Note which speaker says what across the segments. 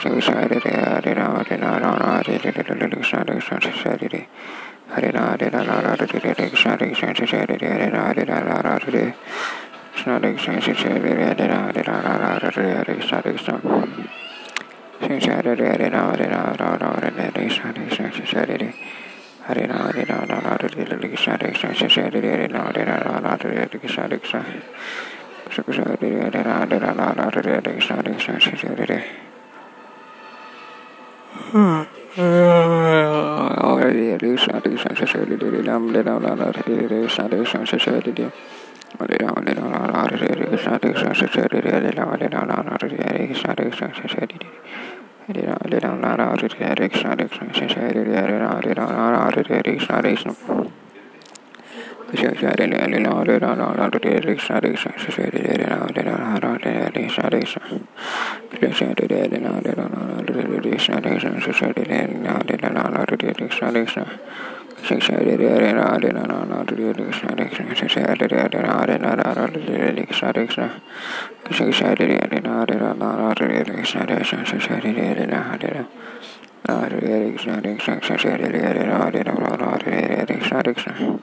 Speaker 1: Hare lyssna, lyssna, så kör du lam, lam, lam, lyssna, lyssna, så kör du det. Lyssna, lyssna, så kör du det. Eriksson,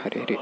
Speaker 1: Hari hari